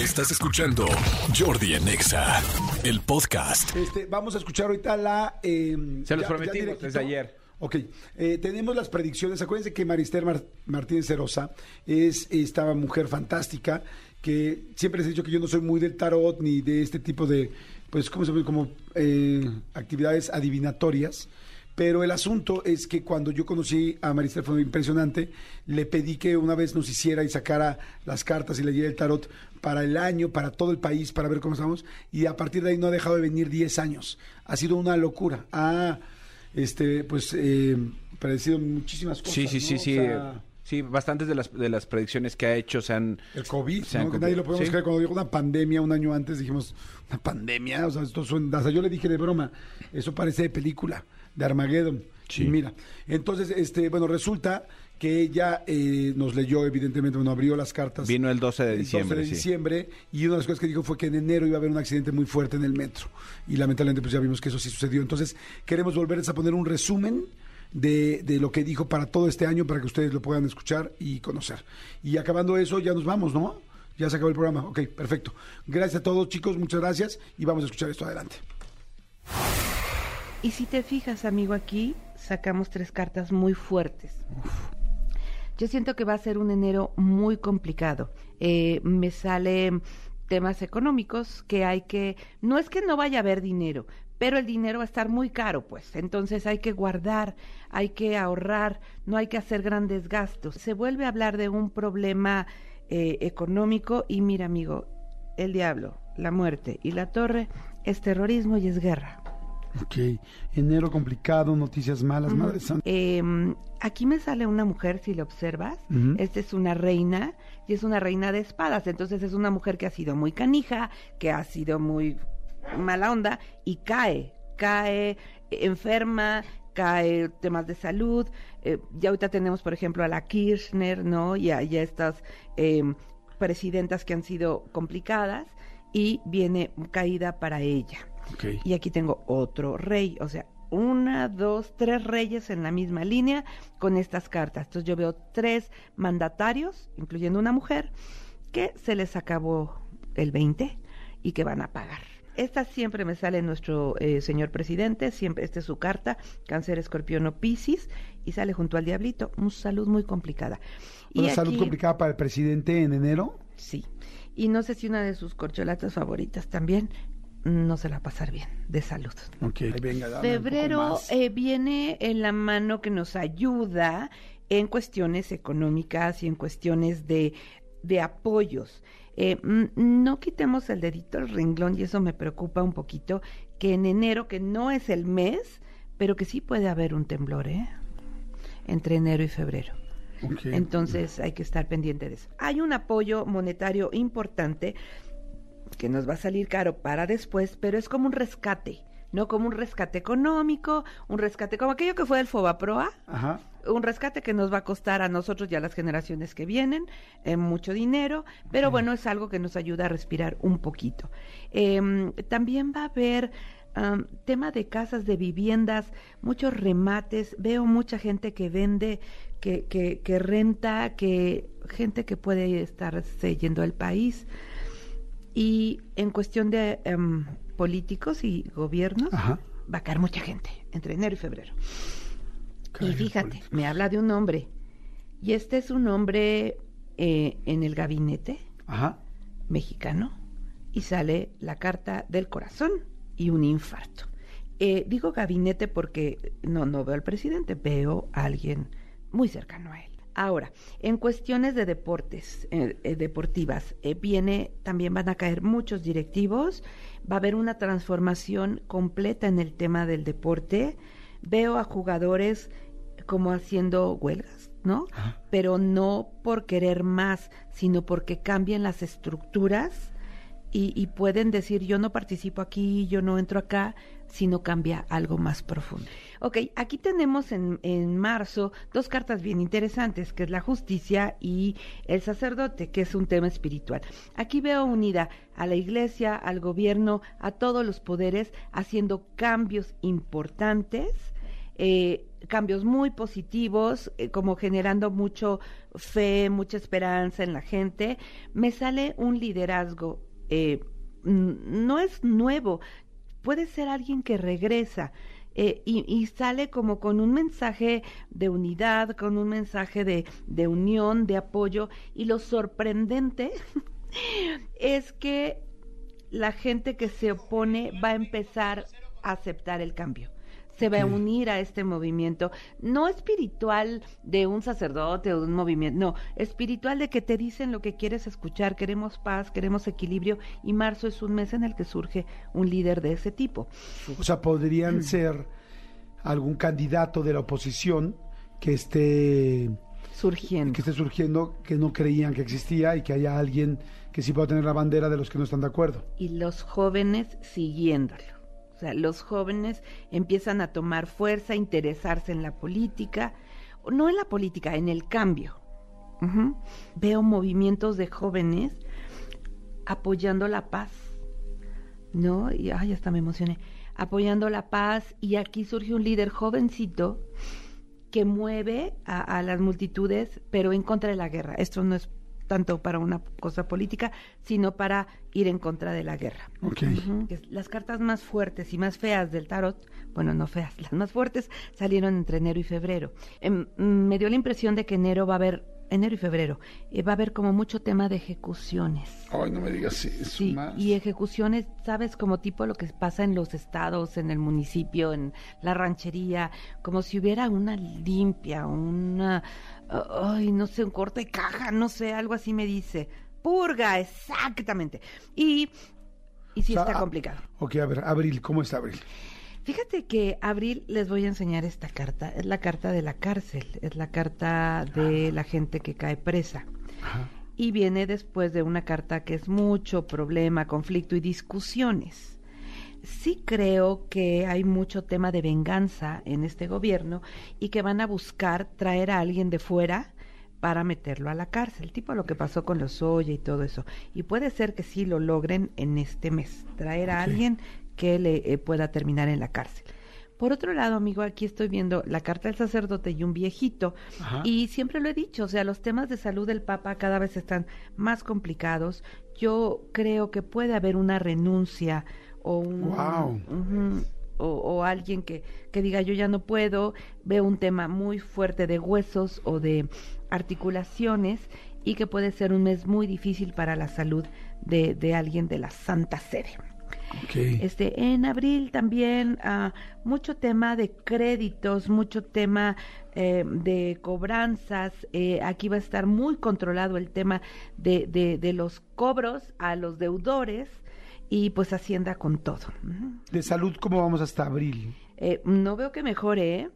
Estás escuchando Jordi Anexa, el podcast. Este, vamos a escuchar ahorita la... eh, Se los ya- prometimos ya directito. desde ayer. Ok, eh, tenemos las predicciones. Acuérdense que Marister Mar- Martínez Cerosa es esta mujer fantástica que siempre les he dicho que yo no soy muy del tarot ni de este tipo de, pues, ¿cómo se llama? Como eh, actividades adivinatorias. Pero el asunto es que cuando yo conocí a Marister fue impresionante. Le pedí que una vez nos hiciera y sacara las cartas y leyera el tarot para el año, para todo el país, para ver cómo estamos. Y a partir de ahí no ha dejado de venir 10 años. Ha sido una locura. Ha, este, pues, eh, predecido muchísimas cosas. Sí, sí, ¿no? sí, O sí. sea, Sí, bastantes de las, de las predicciones que ha hecho se han... el COVID, se han ¿no? que nadie lo podemos sí. creer. Cuando dijo una pandemia un año antes, dijimos, ¿una pandemia? O sea, esto suena- hasta yo le dije de broma, eso parece de película, de Armageddon. Sí. Mira, entonces, este, bueno, resulta que ella eh, nos leyó, evidentemente, bueno, abrió las cartas. Vino el 12 de el 12 diciembre, de sí. diciembre, y una de las cosas que dijo fue que en enero iba a haber un accidente muy fuerte en el metro. Y lamentablemente, pues ya vimos que eso sí sucedió. Entonces, queremos volverles a poner un resumen de, de lo que dijo para todo este año, para que ustedes lo puedan escuchar y conocer. Y acabando eso, ya nos vamos, ¿no? Ya se acabó el programa. Ok, perfecto. Gracias a todos, chicos, muchas gracias. Y vamos a escuchar esto adelante. Y si te fijas, amigo, aquí sacamos tres cartas muy fuertes. Yo siento que va a ser un enero muy complicado. Eh, me salen temas económicos que hay que... No es que no vaya a haber dinero, pero el dinero va a estar muy caro, pues. Entonces hay que guardar, hay que ahorrar, no hay que hacer grandes gastos. Se vuelve a hablar de un problema eh, económico y mira, amigo, el diablo, la muerte y la torre es terrorismo y es guerra. Ok, enero complicado, noticias malas, madre santa. Eh, aquí me sale una mujer, si lo observas. Esta es una reina y es una reina de espadas. Entonces es una mujer que ha sido muy canija, que ha sido muy mala onda y cae, cae enferma, cae temas de salud. Eh, ya ahorita tenemos, por ejemplo, a la Kirchner, ¿no? Y a, y a estas eh, presidentas que han sido complicadas y viene caída para ella. Y aquí tengo otro rey, o sea, una, dos, tres reyes en la misma línea con estas cartas. Entonces yo veo tres mandatarios, incluyendo una mujer, que se les acabó el 20 y que van a pagar. Esta siempre me sale nuestro eh, señor presidente, siempre esta es su carta, cáncer, escorpión o piscis, y sale junto al diablito, una salud muy complicada. Una Y salud aquí- complicada para el presidente en enero. Sí. Y no sé si una de sus corcholatas favoritas también no se la va a pasar bien de salud. Venga, Febrero eh, viene en la mano que nos ayuda en cuestiones económicas y en cuestiones de, de apoyos. Eh, no quitemos el dedito al renglón y eso me preocupa un poquito, que en enero, que no es el mes, pero que sí puede haber un temblor, ¿eh? Entre enero y febrero. Ok. Entonces hay que estar pendiente de eso. Hay un apoyo monetario importante que nos va a salir caro para después, pero es como un rescate, no como un rescate económico, un rescate como aquello que fue el Fobaproa, Ajá. un rescate que nos va a costar a nosotros y a las generaciones que vienen eh, mucho dinero, pero bueno, es algo que nos ayuda a respirar un poquito. Em, también va a haber tema de casas, de viviendas, muchos remates, veo mucha gente que vende, que, que, que renta, que gente que puede estarse yendo al país. Y en cuestión de em, políticos y gobiernos, Ajá. va a caer mucha gente entre enero y febrero. Y fíjate, me habla de un hombre. Y este es un hombre eh, en el gabinete Ajá. mexicano. Y sale la carta del corazón y un infarto. Eh, digo gabinete porque no, no veo al presidente, veo a alguien muy cercano a él. Ahora, en cuestiones de deportes, eh, eh, deportivas, eh, viene, también van a caer muchos directivos, va a haber una transformación completa en el tema del deporte. Veo a jugadores como haciendo huelgas, ¿no? Pero no por querer más, sino porque cambian las estructuras y, y pueden decir yo no participo aquí, yo no entro acá, sino cambia algo más profundo. Ok, aquí tenemos en, en marzo dos cartas bien interesantes, que es la justicia y el sacerdote, que es un tema espiritual. Aquí veo unida a la iglesia, al gobierno, a todos los poderes, haciendo cambios importantes eh, cambios muy positivos, eh, como generando mucho fe, mucha esperanza en la gente. Me sale un liderazgo, eh, no es nuevo, puede ser alguien que regresa. eh, y, y sale como con un mensaje de unidad, con un mensaje de, de unión, de apoyo. Y lo sorprendente es que la gente que se opone va a empezar a aceptar el cambio. Se va a unir a este movimiento, no espiritual de un sacerdote o de un movimiento, no, espiritual de que te dicen lo que quieres escuchar, queremos paz, queremos equilibrio y marzo es un mes en el que surge un líder de ese tipo. O sea, podrían ser algún candidato de la oposición que esté, Surgiendo. que esté surgiendo, que no creían que existía y que haya alguien que sí pueda tener la bandera de los que no están de acuerdo. y los jóvenes siguiéndolo. O sea, los jóvenes empiezan a tomar fuerza, interesarse en la política, no en la política, en el cambio. Veo movimientos de jóvenes apoyando la paz, ¿no? Y ay, hasta me emocioné. Apoyando la paz y aquí surge un líder jovencito que mueve a las multitudes, pero en contra de la guerra. Esto no es tanto para una cosa política, sino para ir en contra de la guerra. Las cartas más fuertes y más feas del tarot, bueno, no feas, las más fuertes salieron entre enero y febrero. Em, mm, me dio la impresión de que enero va a haber, enero y febrero, eh, va a haber como mucho tema de ejecuciones. Ay, no me digas eso Sí, y ejecuciones, ¿sabes? Como tipo lo que pasa en los estados, en el municipio, en la ranchería, como si hubiera una limpia, una, ay, no sé, un corte de caja, no sé, algo así me dice. Purga, exactamente. Y, y sí O sea, está ah, complicado. Ok, a ver, Abril, ¿cómo está Abril? Fíjate que Abril les voy a enseñar esta carta. Es la carta de la cárcel, es la carta de la gente que cae presa. Ajá. Y viene después de una carta que es mucho problema, conflicto y discusiones. Sí creo que hay mucho tema de venganza en este gobierno y que van a buscar traer a alguien de fuera para meterlo a la cárcel, tipo lo que pasó con los Oye y todo eso. Y puede ser que sí lo logren en este mes, traer a alguien que le eh, pueda terminar en la cárcel. Por otro lado, amigo, aquí estoy viendo la carta del sacerdote y un viejito. Ajá. Y siempre lo he dicho, o sea, los temas de salud del Papa cada vez están más complicados. Yo creo que puede haber una renuncia o un... O, o alguien que, que diga yo ya no puedo, veo un tema muy fuerte de huesos o de articulaciones y que puede ser un mes muy difícil para la salud de, de alguien de la Santa Sede. Este, en abril también ah, mucho tema de créditos, mucho tema eh, de cobranzas. eh, aquí va a estar muy controlado el tema de, de, de los cobros a los deudores y pues Hacienda con todo. De salud, ¿cómo vamos hasta Abril? Eh, no veo que mejore, ¿eh?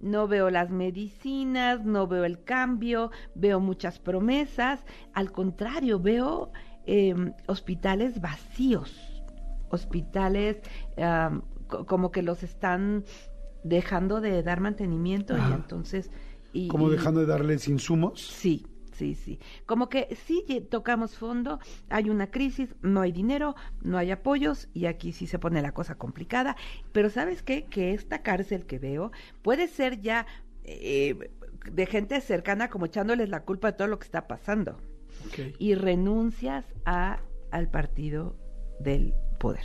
No veo las medicinas, no veo el cambio, veo muchas promesas. Al contrario, veo eh, hospitales vacíos, hospitales como que los están dejando de dar mantenimiento y entonces... Y, ¿Como y- dejando de darles insumos? Sí, sí, sí. Como que sí tocamos fondo, hay una crisis, no hay dinero, no hay apoyos y aquí sí se pone la cosa complicada. Pero ¿sabes qué? Que esta cárcel que veo puede ser ya eh, de gente cercana como echándoles la culpa de todo lo que está pasando. Y renuncias a, al partido del poder.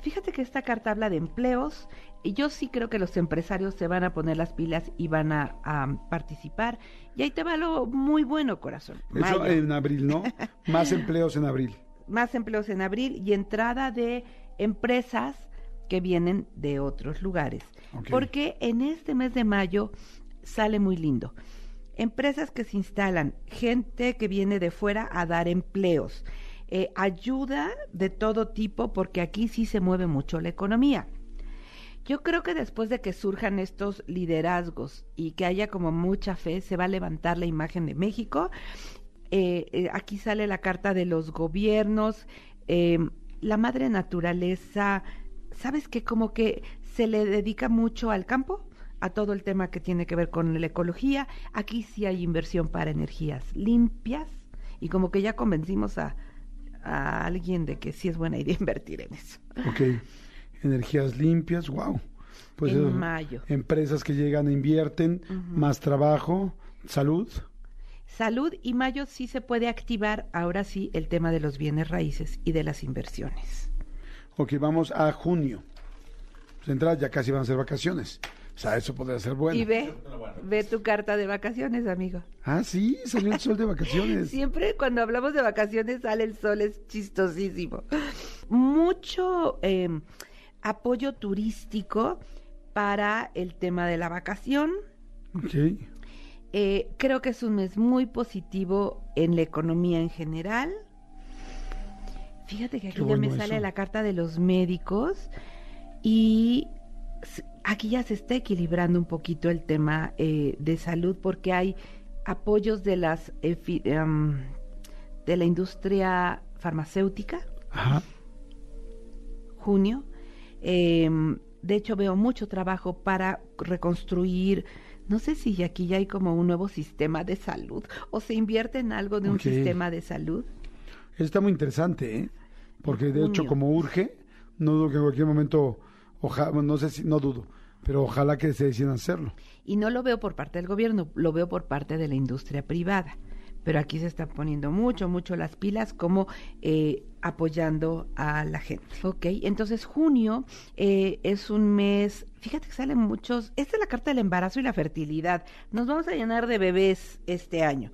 Fíjate que esta carta habla de empleos yo sí creo que los empresarios se van a poner las pilas y van a, a participar. Y ahí te va lo muy bueno, corazón. Eso en abril, ¿no? Más empleos en abril. Más empleos en abril y entrada de empresas que vienen de otros lugares. Porque en este mes de mayo sale muy lindo. Empresas que se instalan, gente que viene de fuera a dar empleos, eh, ayuda de todo tipo, porque aquí sí se mueve mucho la economía. Yo creo que después de que surjan estos liderazgos y que haya como mucha fe, se va a levantar la imagen de México. Eh, eh, aquí sale la carta de los gobiernos, eh, la madre naturaleza, ¿sabes qué? Como que se le dedica mucho al campo, a todo el tema que tiene que ver con la ecología. Aquí sí hay inversión para energías limpias y como que ya convencimos a, a alguien de que sí es buena idea invertir en eso. Ok. Energías limpias, wow. Pues en eso, mayo. Empresas que llegan e invierten, más trabajo, salud. Salud y mayo sí se puede activar ahora sí el tema de los bienes raíces y de las inversiones. Ok, vamos a junio. Pues entrada ya casi van a ser vacaciones. O sea, eso podría ser bueno. Y ve, ve tu carta de vacaciones, amigo. Ah, sí, salió el sol de vacaciones. Siempre cuando hablamos de vacaciones sale el sol, es chistosísimo. Mucho eh, apoyo turístico para el tema de la vacación. Eh, creo que es un mes muy positivo en la economía en general. Fíjate que aquí Qué ya me sale eso. la carta de los médicos y aquí ya se está equilibrando un poquito el tema eh, de salud porque hay apoyos de las eh, fi- em, de la industria farmacéutica Ajá. junio. Em, de hecho, veo mucho trabajo para reconstruir. No sé si aquí ya hay como un nuevo sistema de salud o se invierte en algo de un sistema de salud. Eso está muy interesante, ¿eh? Porque de hecho, como urge, no dudo que en cualquier momento, ojalá, no sé si, no dudo, pero ojalá que se decidan hacerlo. Y no lo veo por parte del gobierno, lo veo por parte de la industria privada. Pero aquí se están poniendo mucho, mucho las pilas como eh, apoyando a la gente. Ok, entonces junio eh, es un mes, fíjate que salen muchos, esta es la carta del embarazo y la fertilidad. Nos vamos a llenar de bebés este año.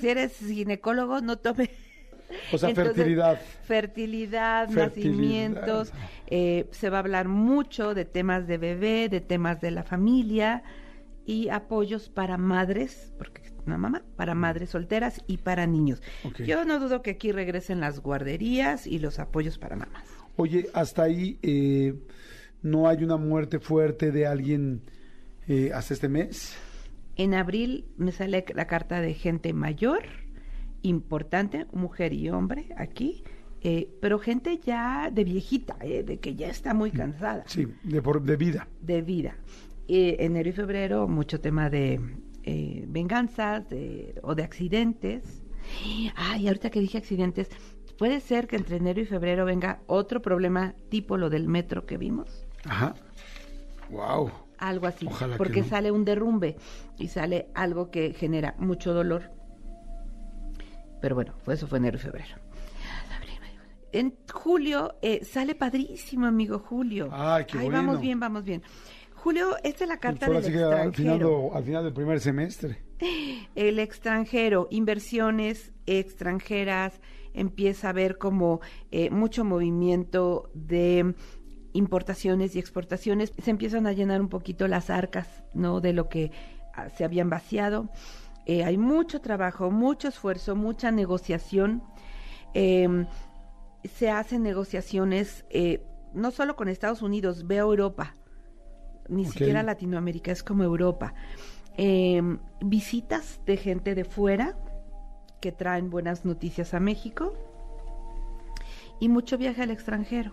Si eres ginecólogo, no tome... O sea, Entonces, fertilidad. Fertilidad, Fertilidad. nacimientos, eh, se va a hablar mucho de temas de bebé, de temas de la familia y apoyos para madres, porque es una mamá, para madres solteras y para niños. Yo no dudo que aquí regresen las guarderías y los apoyos para mamás. Oye, hasta ahí eh, no hay una muerte fuerte de alguien eh, hasta este mes. En abril me sale la carta de gente mayor, importante, mujer y hombre aquí, eh, pero gente ya de viejita, eh, de que ya está muy cansada. Sí, de, por, de vida. de vida. Eh, enero y febrero, mucho tema de eh, venganzas de, o de accidentes. Ay, ahorita que dije accidentes, puede ser que entre enero y febrero venga otro problema tipo lo del metro que vimos. Ajá. Wow. Algo así. Ojalá que porque no. sale un derrumbe y sale algo que genera mucho dolor. Pero bueno, pues eso fue enero y febrero. En julio eh, sale padrísimo, amigo Julio. Ay, qué Ahí bueno. vamos bien, vamos bien. Julio, esta es la carta Fue del al final, extranjero. al final del primer semestre. El extranjero, inversiones extranjeras, empieza a haber como eh, mucho movimiento de importaciones y exportaciones. Se empiezan a llenar un poquito las arcas, ¿no? De lo que ah, se habían vaciado. Eh, hay mucho trabajo, mucho esfuerzo, mucha negociación. Em, se hacen negociaciones eh, no solo con Estados Unidos, veo Europa, ni siquiera Latinoamérica, es como Europa. Em, visitas de gente de fuera que traen buenas noticias a México y mucho viaje al extranjero.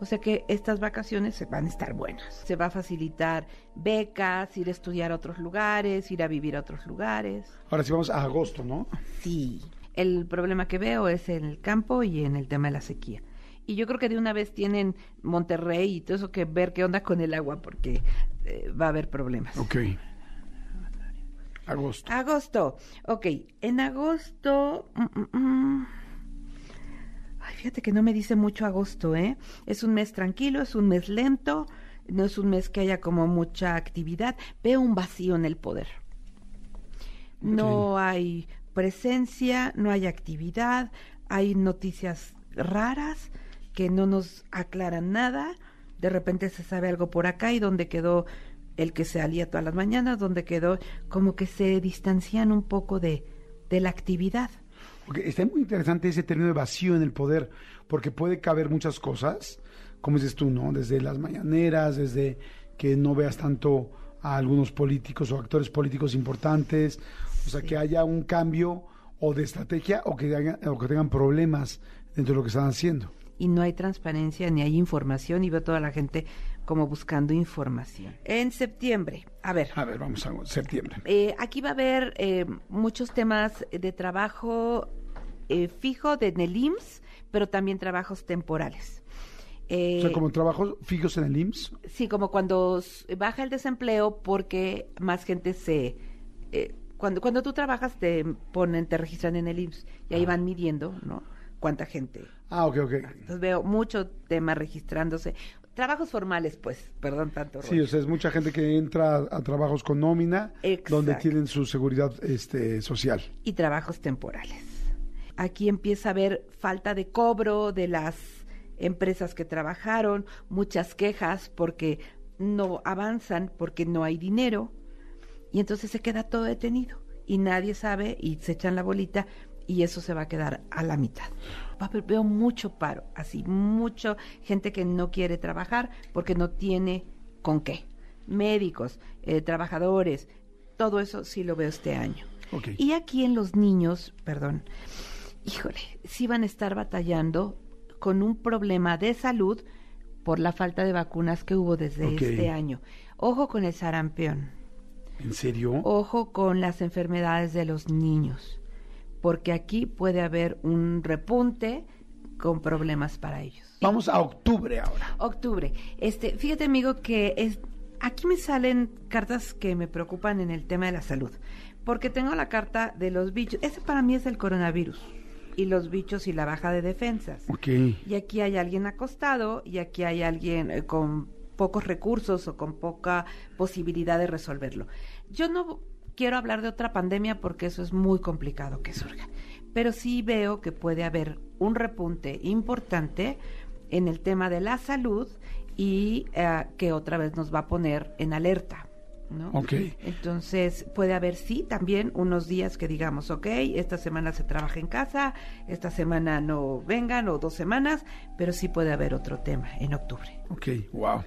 O sea que estas vacaciones se van a estar buenas. Se va a facilitar becas, ir a estudiar a otros lugares, ir a vivir a otros lugares. Ahora sí vamos a agosto, ¿no? Sí. El problema que veo es en el campo y en el tema de la sequía. Y yo creo que de una vez tienen Monterrey y todo eso que ver qué onda con el agua porque eh, va a haber problemas. Ok. Agosto. Agosto. Ok, en agosto... mm, mm, mm. Ay, fíjate que no me dice mucho agosto, ¿eh? Es un mes tranquilo, es un mes lento, no es un mes que haya como mucha actividad. Veo un vacío en el poder. No hay presencia, no hay actividad, hay noticias raras que no nos aclaran nada. De repente se sabe algo por acá y donde quedó el que se alía todas las mañanas, donde quedó como que se distancian un poco de, de la actividad. Está muy interesante ese término de vacío en el poder, porque puede caber muchas cosas, como dices tú, ¿no? Desde las mañaneras, desde que no veas tanto a algunos políticos o actores políticos importantes, o sea, que haya un cambio o de estrategia o que, hagan- o que tengan problemas dentro de lo que están haciendo. Y no hay transparencia ni hay información y veo toda la gente como buscando información. En septiembre, a ver, A ver, vamos a septiembre. eh, aquí va a haber eh, muchos temas de trabajo eh, fijo de en el IMSS, pero también trabajos temporales. Eh, o sea, como trabajos fijos en el IMSS. Sí, como cuando baja el desempleo porque más gente se... eh, cuando, cuando tú trabajas te ponen, te registran en el IMSS y ahí van midiendo, ¿no? Cuánta gente. Ah, ok, ok. Entonces veo mucho tema registrándose. Trabajos formales, pues, perdón tanto. Sí, rollo. o sea, es mucha gente que entra a, a trabajos con nómina, Exacto. donde tienen su seguridad este, social. y trabajos temporales. Aquí empieza a haber falta de cobro de las empresas que trabajaron, muchas quejas porque no avanzan, porque no hay dinero, y entonces se queda todo detenido y nadie sabe y se echan la bolita y eso se va a quedar a la mitad. Veo mucho paro, así, mucho gente que no quiere trabajar porque no tiene con qué. Médicos, eh, trabajadores, todo eso sí lo veo este año. Y aquí en los niños, perdón, híjole, sí van a estar batallando con un problema de salud por la falta de vacunas que hubo desde este año. Ojo con el sarampión, ¿En serio? ojo con las enfermedades de los niños, porque aquí puede haber un repunte con problemas para ellos. Vamos a octubre ahora. Octubre. Este, fíjate, amigo, que es, aquí me salen cartas que me preocupan en el tema de la salud. Porque tengo la carta de los bichos. Ese para mí es el coronavirus. Y los bichos y la baja de defensas. Ok. Y aquí hay alguien acostado y aquí hay alguien eh, con pocos recursos o con poca posibilidad de resolverlo. Yo no quiero hablar de otra pandemia porque eso es muy complicado que surja, pero sí veo que puede haber un repunte importante en el tema de la salud y eh, que otra vez nos va a poner en alerta. ¿no? Ok. Entonces puede haber sí también unos días que digamos, ok, esta semana se trabaja en casa, esta semana no vengan o dos semanas, pero sí puede haber otro tema en octubre. Ok, wow.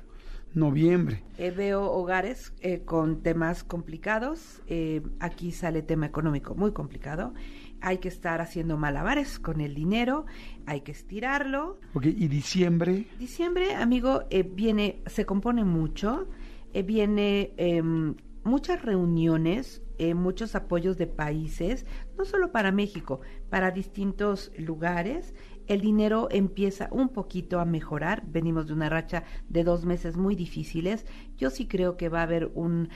Noviembre. Eh, veo hogares eh, con temas complicados, eh, aquí sale tema económico muy complicado, hay que estar haciendo malabares con el dinero, hay que estirarlo, Ok, y diciembre. Diciembre, amigo, eh, viene, se compone mucho, viene em, muchas reuniones, eh, muchos apoyos de países, no solo para México, para distintos lugares. El dinero empieza un poquito a mejorar. Venimos de una racha de dos meses muy difíciles. Yo sí creo que va a haber un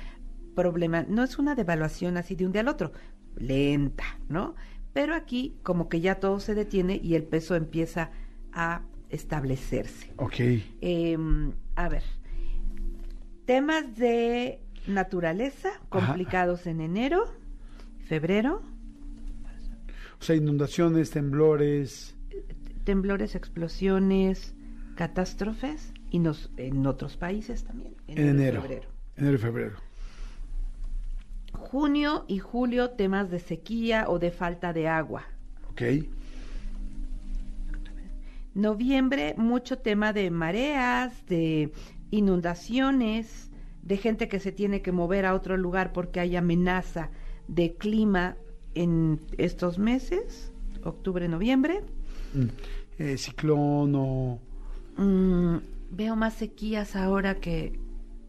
problema. No es una devaluación así de un día al otro, lenta, ¿no? Pero aquí como que ya todo se detiene y el peso empieza a establecerse. Ok. Em, a ver, temas de naturaleza complicados en enero, febrero, O sea, inundaciones, temblores. Temblores, explosiones, catástrofes y nos, en otros países también. En y enero. febrero. Enero y febrero. Junio y julio, temas de sequía o de falta de agua. Ok. Noviembre, mucho tema de mareas, de inundaciones, de gente que se tiene que mover a otro lugar porque hay amenaza de clima en estos meses, octubre, noviembre. Mm. Eh, ciclón o Mm, veo más sequías ahora que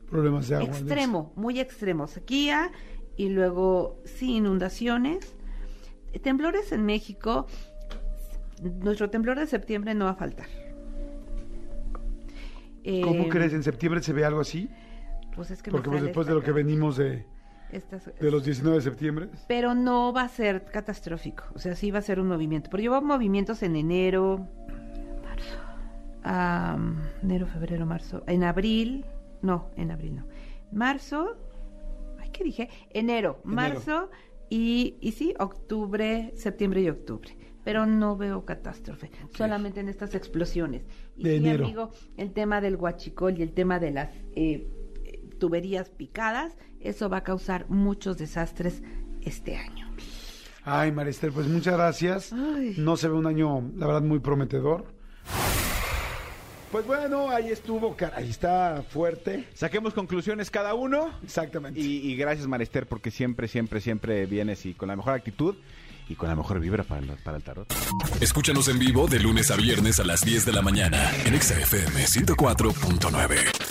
problemas de agua. extremo, muy extremo, sequía y luego sí inundaciones. Temblores en México, nuestro temblor de septiembre no va a faltar. ¿Cómo Eh, crees? ¿En septiembre se ve algo así? Pues es que Porque pues, después de lo que venimos de, Estas- de los 19 de septiembre. Pero no va a ser catastrófico. O sea, sí va a ser un movimiento. Pero llevo movimientos en enero, marzo, enero, febrero, marzo, en abril, no, en abril no, marzo, ay, ¿qué dije? Enero, marzo y, y sí, octubre, septiembre y octubre. Pero no veo catástrofe, solamente en estas explosiones. Y De sí, enero. amigo, el tema del huachicol y el tema de las eh, tuberías picadas, eso va a causar muchos desastres este año. Ay, Maristel, pues muchas gracias. Ay. No se ve un año, la verdad, muy prometedor. Pues bueno, ahí estuvo, cara. Ahí está fuerte. Saquemos conclusiones cada uno. Exactamente. Y, y gracias, Marister, porque siempre, siempre, siempre vienes y con la mejor actitud y con la mejor vibra para el, para el tarot. Escúchanos en vivo de lunes a viernes a las 10 de la mañana en Exa FM 104.9.